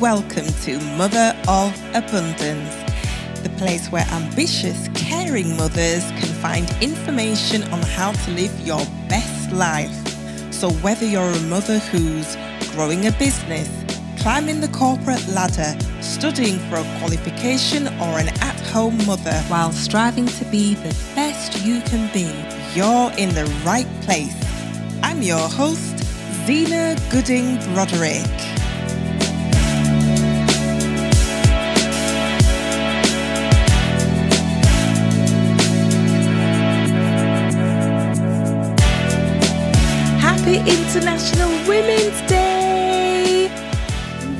welcome to Mother of Abundance, the place where ambitious, caring mothers can find information on how to live your best life. So, whether you're a mother who's growing a business, climbing the corporate ladder, studying for a qualification, or an at home mother while striving to be the best you can be, you're in the right place. I'm your host, Zena Gooding Broderick. International Women's Day!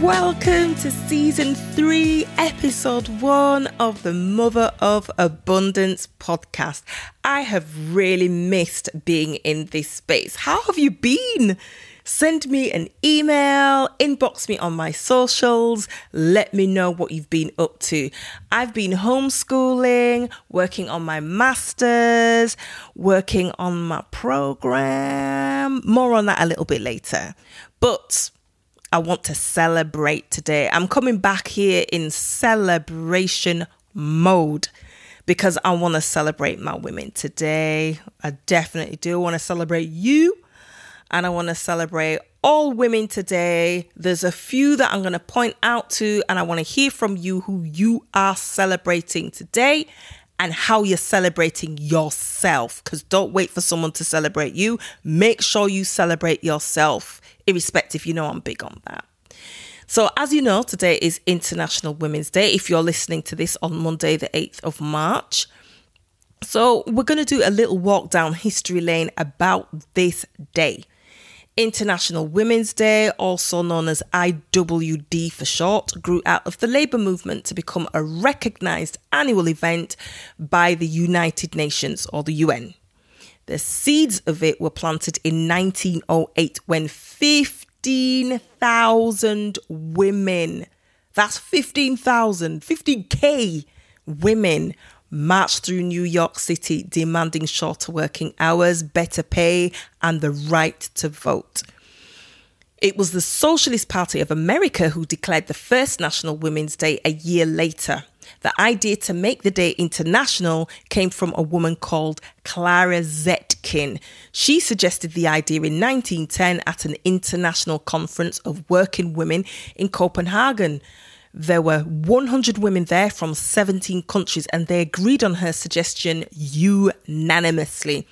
Welcome to season three, episode one of the Mother of Abundance podcast. I have really missed being in this space. How have you been? Send me an email, inbox me on my socials, let me know what you've been up to. I've been homeschooling, working on my master's, working on my program. More on that a little bit later. But I want to celebrate today. I'm coming back here in celebration mode because I want to celebrate my women today. I definitely do want to celebrate you and I want to celebrate all women today. There's a few that I'm going to point out to, and I want to hear from you who you are celebrating today and how you're celebrating yourself. Because don't wait for someone to celebrate you. Make sure you celebrate yourself, irrespective. You know, I'm big on that. So, as you know, today is International Women's Day. If you're listening to this on Monday, the 8th of March. So, we're going to do a little walk down history lane about this day. International Women's Day, also known as IWD for short, grew out of the labour movement to become a recognised annual event by the United Nations or the UN. The seeds of it were planted in 1908 when 15,000 women, that's 15,000, 15k women marched through New York City demanding shorter working hours, better pay, and the right to vote. It was the Socialist Party of America who declared the first National Women's Day a year later. The idea to make the day international came from a woman called Clara Zetkin. She suggested the idea in 1910 at an international conference of working women in Copenhagen. There were 100 women there from 17 countries, and they agreed on her suggestion unanimously.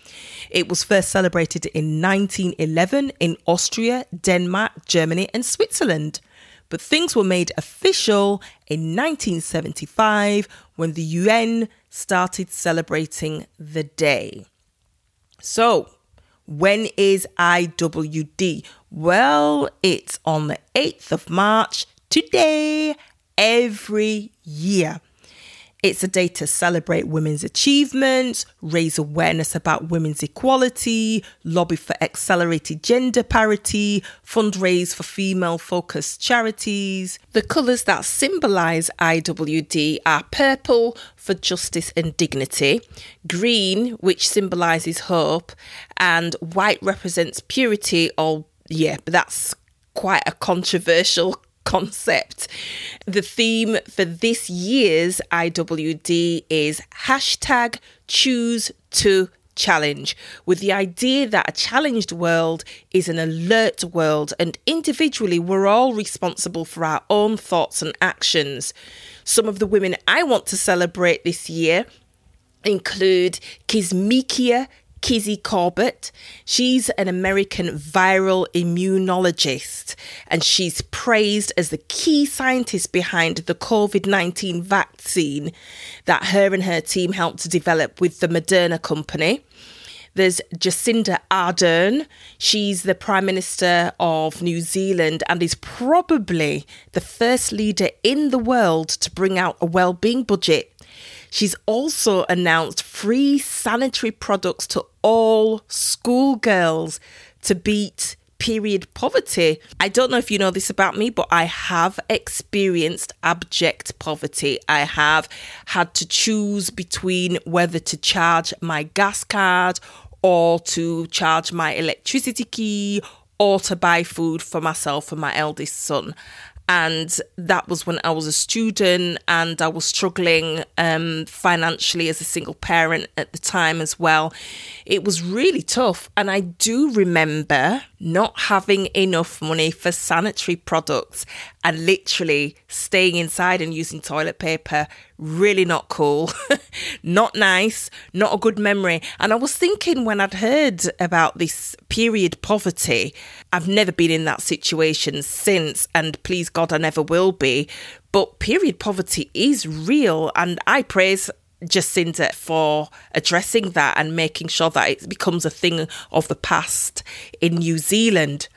It was first celebrated in 1911 in Austria, Denmark, Germany, and Switzerland. But things were made official in 1975 when the UN started celebrating the day. So, when is IWD? Well, it's on the 8th of March today every year. It's a day to celebrate women's achievements, raise awareness about women's equality, lobby for accelerated gender parity, fundraise for female focused charities. The colours that symbolise IWD are purple for justice and dignity, green, which symbolises hope, and white represents purity, or yeah, but that's quite a controversial concept. The theme for this year's IWD is hashtag choose to challenge, with the idea that a challenged world is an alert world, and individually, we're all responsible for our own thoughts and actions. Some of the women I want to celebrate this year include Kizzmekia Kizzy Corbett. She's an American viral immunologist and she's praised as the key scientist behind the COVID 19 vaccine that her and her team helped to develop with the Moderna company. There's Jacinda Ardern. She's the Prime Minister of New Zealand and is probably the first leader in the world to bring out a well-being budget She's also announced free sanitary products to all schoolgirls to beat period poverty. I don't know if you know this about me, but I have experienced abject poverty. I have had to choose between whether to charge my gas card or to charge my electricity key or to buy food for myself and my eldest son. And that was when I was a student and I was struggling um, financially as a single parent at the time as well. It was really tough, and I do remember not having enough money for sanitary products and literally staying inside and using toilet paper. Really not cool, not nice, not a good memory. And I was thinking when I'd heard about this period poverty, I've never been in that situation since, and please God, I never will be. But period poverty is real, and I praise Jacinda for addressing that and making sure that it becomes a thing of the past in New Zealand.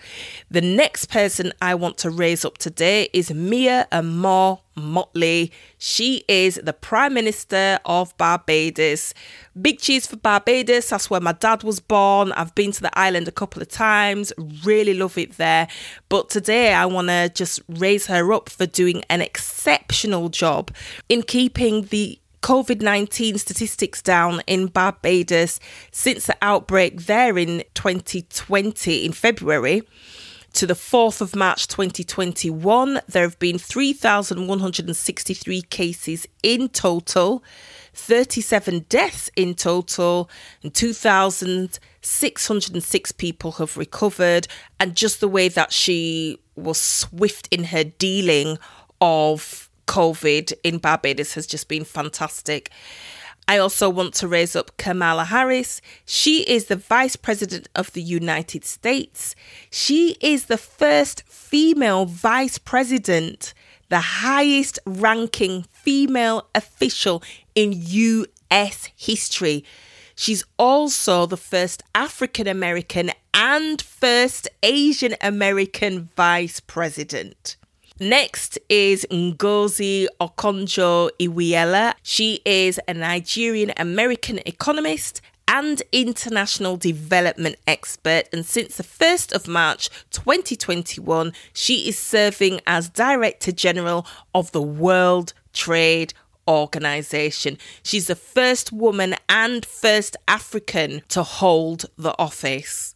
The next person I want to raise up today is Mia Amor Mottley. She is the Prime Minister of Barbados. Big cheese for Barbados. That's where my dad was born. I've been to the island a couple of times. Really love it there. But today I want to just raise her up for doing an exceptional job in keeping the COVID 19 statistics down in Barbados since the outbreak there in 2020 in February to the 4th of March 2021, there have been 3,163 cases in total, 37 deaths in total, and 2,606 people have recovered. And just the way that she was swift in her dealing of COVID in Barbados has just been fantastic. I also want to raise up Kamala Harris. She is the Vice President of the United States. She is the first female Vice President, the highest ranking female official in US history. She's also the first African American and first Asian American Vice President. Next is Ngozi Okonjo Iweala. She is a Nigerian American economist and international development expert. And since the 1st of March 2021, she is serving as Director General of the World Trade Organization. She's the first woman and first African to hold the office.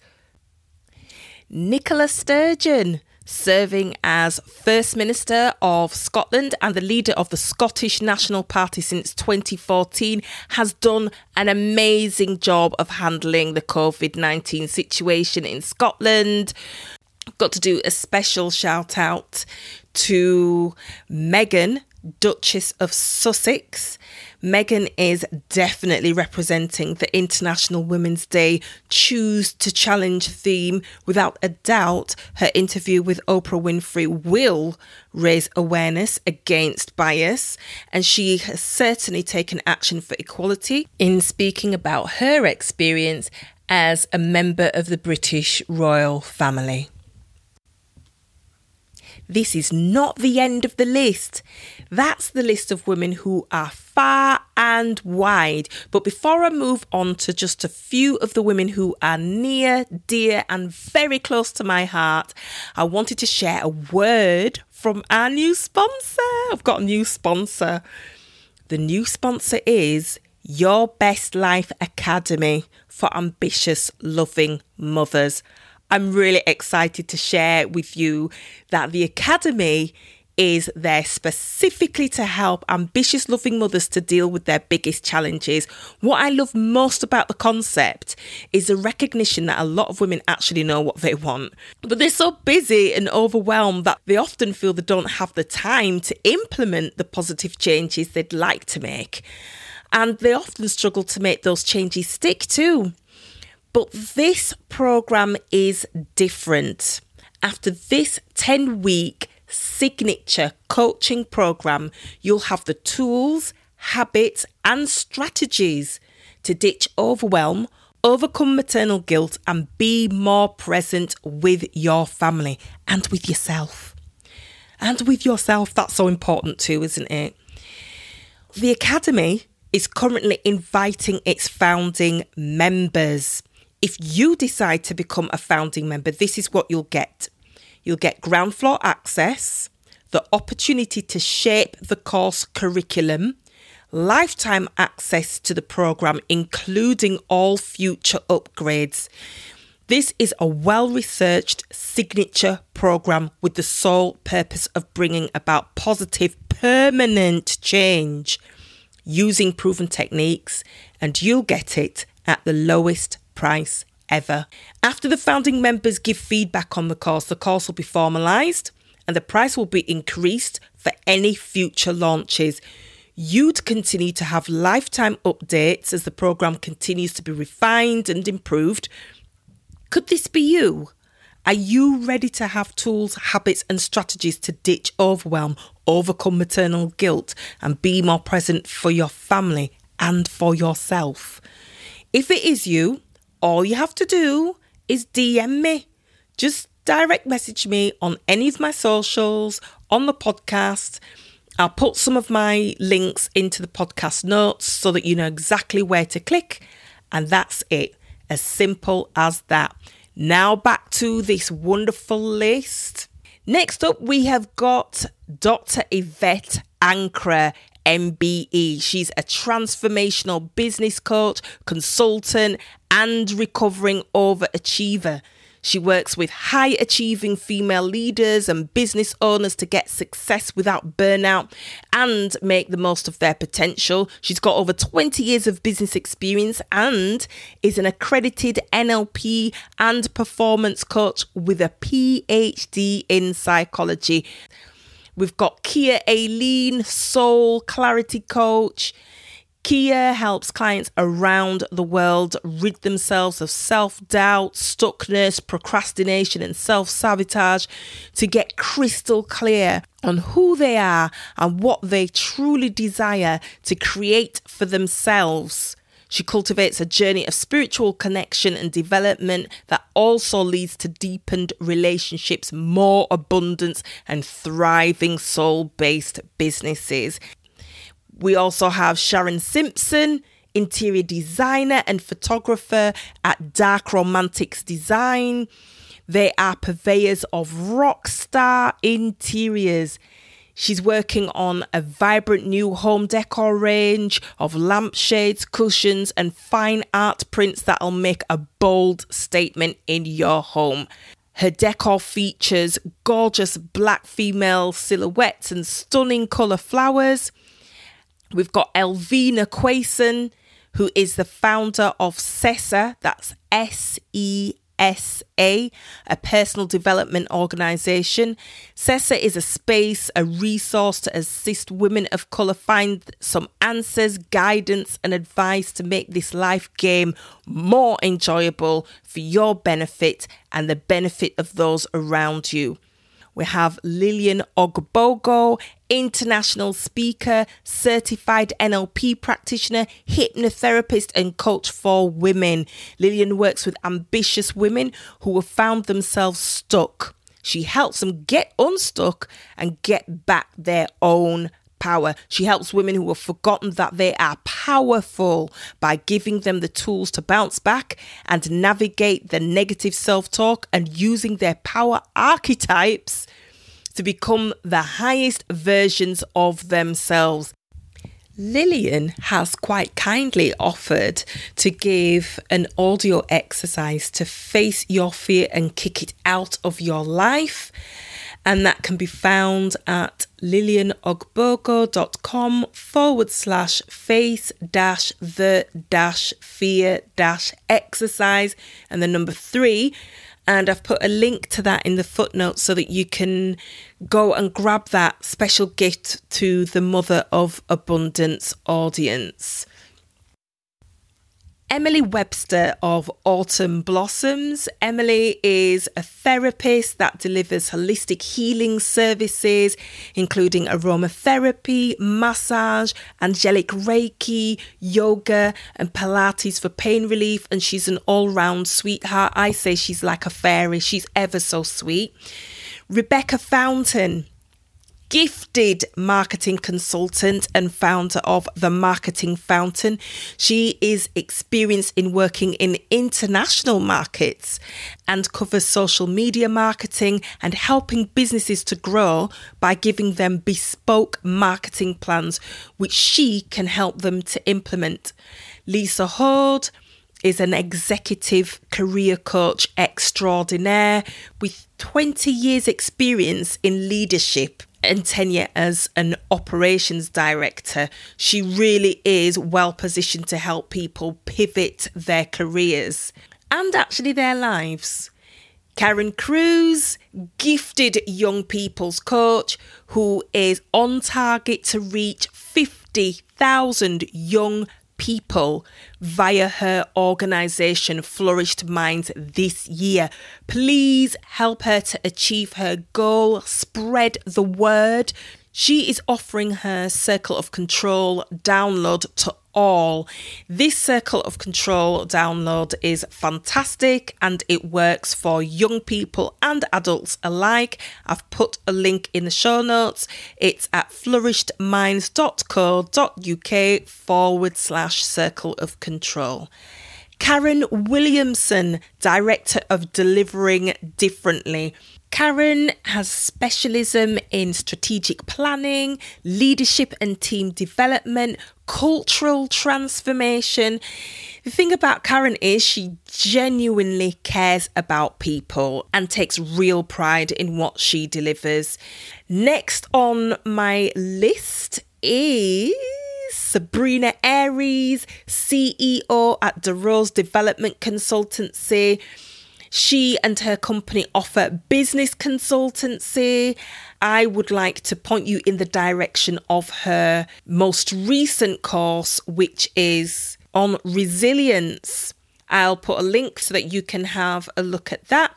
Nicola Sturgeon serving as First Minister of Scotland and the leader of the Scottish National Party since 2014, has done an amazing job of handling the COVID 19 situation in Scotland. got to do a special shout out to Meghan, Duchess of Sussex. Meghan is definitely representing the International Women's Day Choose to Challenge theme. Without a doubt, her interview with Oprah Winfrey will raise awareness against bias, and she has certainly taken action for equality in speaking about her experience as a member of the British royal family. This is not the end of the list. That's the list of women who are far and wide. But before I move on to just a few of the women who are near, dear, and very close to my heart, I wanted to share a word from our new sponsor. I've got a new sponsor. The new sponsor is Your Best Life Academy for ambitious, loving mothers. I'm really excited to share with you that the Academy is there specifically to help ambitious, loving mothers to deal with their biggest challenges. What I love most about the concept is the recognition that a lot of women actually know what they want, but they're so busy and overwhelmed that they often feel they don't have the time to implement the positive changes they'd like to make. And they often struggle to make those changes stick too. But this program is different. After this 10 week signature coaching program, you'll have the tools, habits, and strategies to ditch overwhelm, overcome maternal guilt, and be more present with your family and with yourself. And with yourself, that's so important too, isn't it? The Academy is currently inviting its founding members if you decide to become a founding member, this is what you'll get you'll get ground floor access, the opportunity to shape the course curriculum, lifetime access to the program, including all future upgrades. This is a well researched signature program with the sole purpose of bringing about positive, permanent change using proven techniques, and you'll get it at the lowest price ever. After the founding members give feedback on the course, the course will be formalised and the price will be increased for any future launches. You'd continue to have lifetime updates as the program continues to be refined and improved. Could this be you? Are you ready to have tools, habits, and strategies to ditch overwhelm, overcome maternal guilt, and be more present for your family and for yourself? If it is you, all you have to do is DM me. Just direct message me on any of my socials, on the podcast. I'll put some of my links into the podcast notes so that you know exactly where to click. And that's it. As simple as that. Now back to this wonderful list. Next up, we have got Dr. Yvette Ankra, MBE. She's a transformational business coach, consultant, and recovering overachiever. She works with high achieving female leaders and business owners to get success without burnout and make the most of their potential. She's got over 20 years of business experience and is an accredited NLP and performance coach with a PhD in psychology. We've got Kia Aileen, Soul Clarity Coach. Kia helps clients around the world rid themselves of self doubt, stuckness, procrastination, and self sabotage to get crystal clear on who they are and what they truly desire to create for themselves. She cultivates a journey of spiritual connection and development that also leads to deepened relationships, more abundance, and thriving soul based businesses. We also have Sharon Simpson, interior designer and photographer at Dark Romantics Design. They are purveyors of rock star interiors. She's working on a vibrant new home decor range of lampshades, cushions, and fine art prints that'll make a bold statement in your home. Her decor features gorgeous black female silhouettes and stunning colour flowers. We've got Elvina Quason, who is the founder of SESA, that's S E S A, personal development organization. SESA is a space, a resource to assist women of colour find some answers, guidance, and advice to make this life game more enjoyable for your benefit and the benefit of those around you. We have Lillian Ogbogo, international speaker, certified NLP practitioner, hypnotherapist, and coach for women. Lillian works with ambitious women who have found themselves stuck. She helps them get unstuck and get back their own power. She helps women who have forgotten that they are powerful by giving them the tools to bounce back and navigate the negative self talk and using their power archetypes to become the highest versions of themselves. Lillian has quite kindly offered to give an audio exercise to face your fear and kick it out of your life and that can be found at lillianogbogo.com forward slash face dash the dash fear dash exercise and the number three. And I've put a link to that in the footnotes so that you can go and grab that special gift to the Mother of Abundance audience. Emily Webster of Autumn Blossoms. Emily is a therapist that delivers holistic healing services, including aromatherapy, massage, angelic Reiki, yoga, and Pilates for pain relief. And she's an all round sweetheart. I say she's like a fairy, she's ever so sweet. Rebecca Fountain gifted marketing consultant and founder of The Marketing Fountain. She is experienced in working in international markets and covers social media marketing and helping businesses to grow by giving them bespoke marketing plans, which she can help them to implement. Lisa Hoard is an executive career coach extraordinaire with 20 years' experience in leadership and tenure as an operations director. She really is well positioned to help people pivot their careers and actually their lives. Karen Cruz, gifted young people's coach who is on target to reach 50,000 young people via her organisation Flourished Minds this year. Please help her to achieve her goal, spread the word. She is offering her Circle of Control download to all. This Circle of Control download is fantastic and it works for young people and adults alike. I've put a link in the show notes. It's at flourishedminds.co.uk forward slash Circle of Control. Karen Williamson, Director of Delivering Differently. Karen has specialism in strategic planning, leadership and team development, cultural transformation. The thing about Karen is she genuinely cares about people and takes real pride in what she delivers. Next on my list is Sabrina Aries, CEO at DeRose Development Consultancy. She and her company offer business consultancy. I would like to point you in the direction of her most recent course, which is on resilience. I'll put a link so that you can have a look at that.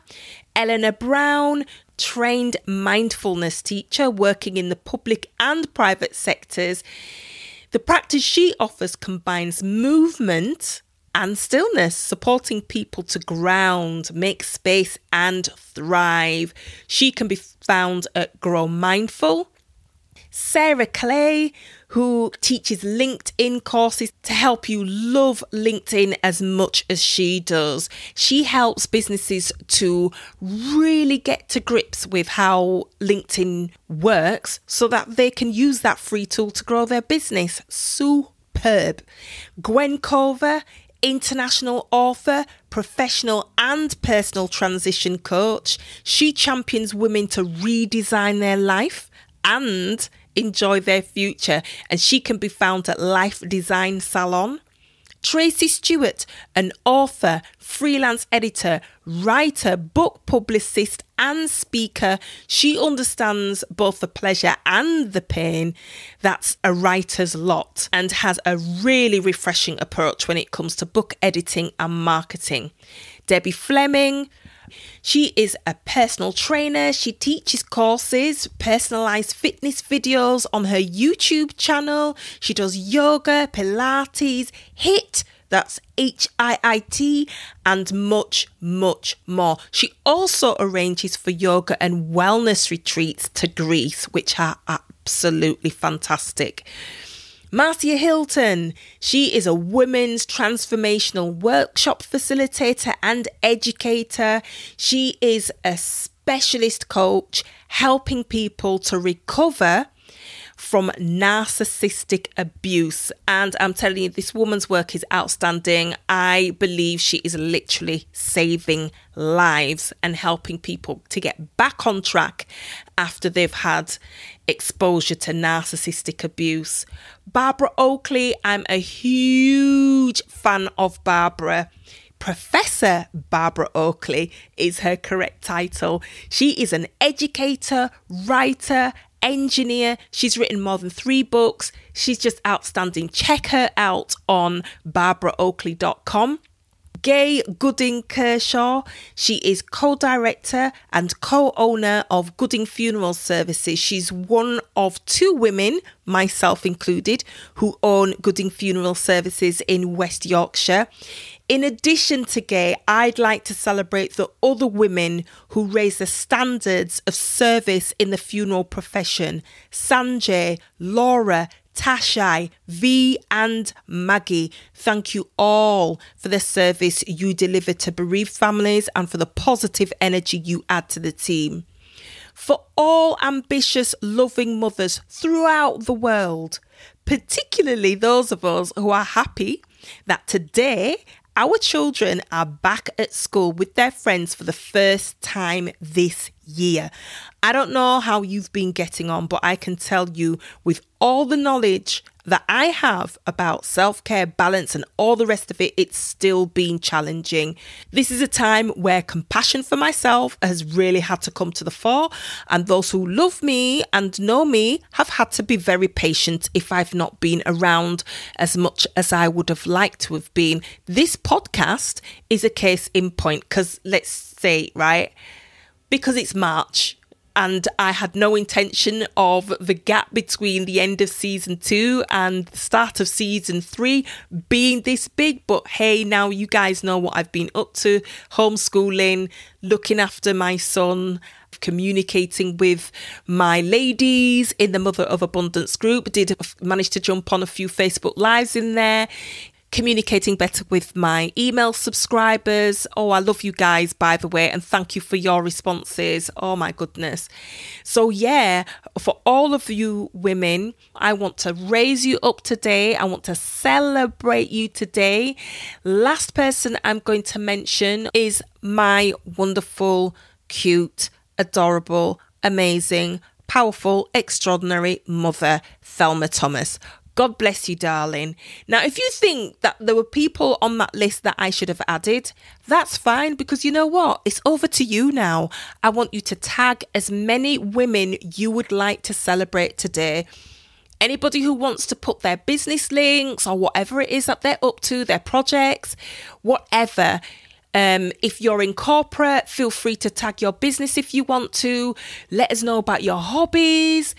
Eleanor Brown, trained mindfulness teacher working in the public and private sectors. The practice she offers combines movement and stillness, supporting people to ground, make space, and thrive. She can be found at Grow Mindful. Sarah Clay, who teaches LinkedIn courses to help you love LinkedIn as much as she does. She helps businesses to really get to grips with how LinkedIn works so that they can use that free tool to grow their business. Superb. Gwen Cover international author, professional and personal transition coach. She champions women to redesign their life and enjoy their future, and she can be found at Life Design Salon. Tracy Stewart, an author, freelance editor, writer, book publicist, and speaker, she understands both the pleasure and the pain that's a writer's lot and has a really refreshing approach when it comes to book editing and marketing. Debbie Fleming, she is a personal trainer. She teaches courses, personalized fitness videos on her YouTube channel. She does yoga, Pilates, HIIT, that's H I I T, and much, much more. She also arranges for yoga and wellness retreats to Greece, which are absolutely fantastic. Marcia Hilton, she is a women's transformational workshop facilitator and educator. She is a specialist coach helping people to recover from narcissistic abuse. And I'm telling you, this woman's work is outstanding. I believe she is literally saving lives and helping people to get back on track after they've had exposure to narcissistic abuse. Barbara Oakley, I'm a huge fan of Barbara. Professor Barbara Oakley is her correct title. She is an educator, writer, engineer. She's written more than three books. She's just outstanding. Check her out on barbaraoakley.com. Gay Gooding Kershaw. She is co director and co owner of Gooding Funeral Services. She's one of two women, myself included, who own Gooding Funeral Services in West Yorkshire. In addition to gay, I'd like to celebrate the other women who raise the standards of service in the funeral profession Sanjay, Laura, Tashai, V, and Maggie. Thank you all for the service you deliver to bereaved families and for the positive energy you add to the team. For all ambitious, loving mothers throughout the world, particularly those of us who are happy that today Our children are back at school with their friends for the first time this year. I don't know how you've been getting on, but I can tell you with all the knowledge that I have about self care, balance, and all the rest of it, it's still been challenging. This is a time where compassion for myself has really had to come to the fore, and those who love me and know me have had to be very patient if I've not been around as much as I would have liked to have been. This podcast is a case in point because let's say, right, because it's March and I had no intention of the gap between the end of season two and the start of season three being this big. But hey, now you guys know what I've been up to homeschooling, looking after my son, communicating with my ladies in the Mother of Abundance group. Did manage to jump on a few Facebook lives in there communicating better with my email subscribers. Oh, I love you guys, by the way, and thank you for your responses. Oh, my goodness. So, yeah, for all of you women, I want to raise you up today. I want to celebrate you today. Last person I'm going to mention is my wonderful, cute, adorable, amazing, powerful, extraordinary mother, Thelma Thomas. God bless you, darling. Now, if you think that there were people on that list that I should have added, that's fine because you know what? It's over to you now. I want you to tag as many women you would like to celebrate today. Anybody who wants to put their business links or whatever it is that they're up to, their projects, whatever. Um, if you're in corporate, feel free to tag your business if you want to. Let us know about your hobbies.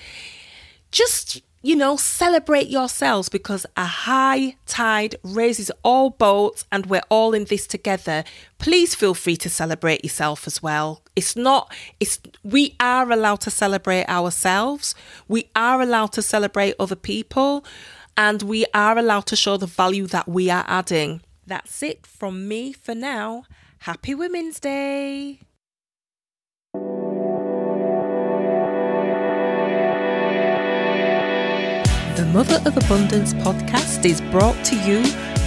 Just you know, celebrate yourselves because a high tide raises all boats and we're all in this together. Please feel free to celebrate yourself as well. It's not, it's, we are allowed to celebrate ourselves. We are allowed to celebrate other people and we are allowed to show the value that we are adding. That's it from me for now. Happy Women's Day. Mother of Abundance podcast is brought to you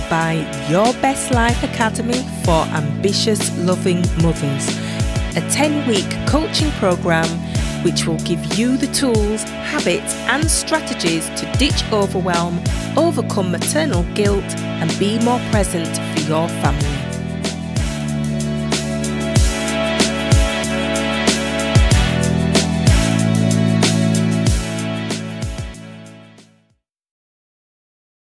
by Your Best Life Academy for Ambitious Loving Mothers, a 10 week coaching program which will give you the tools, habits, and strategies to ditch overwhelm, overcome maternal guilt, and be more present for your family.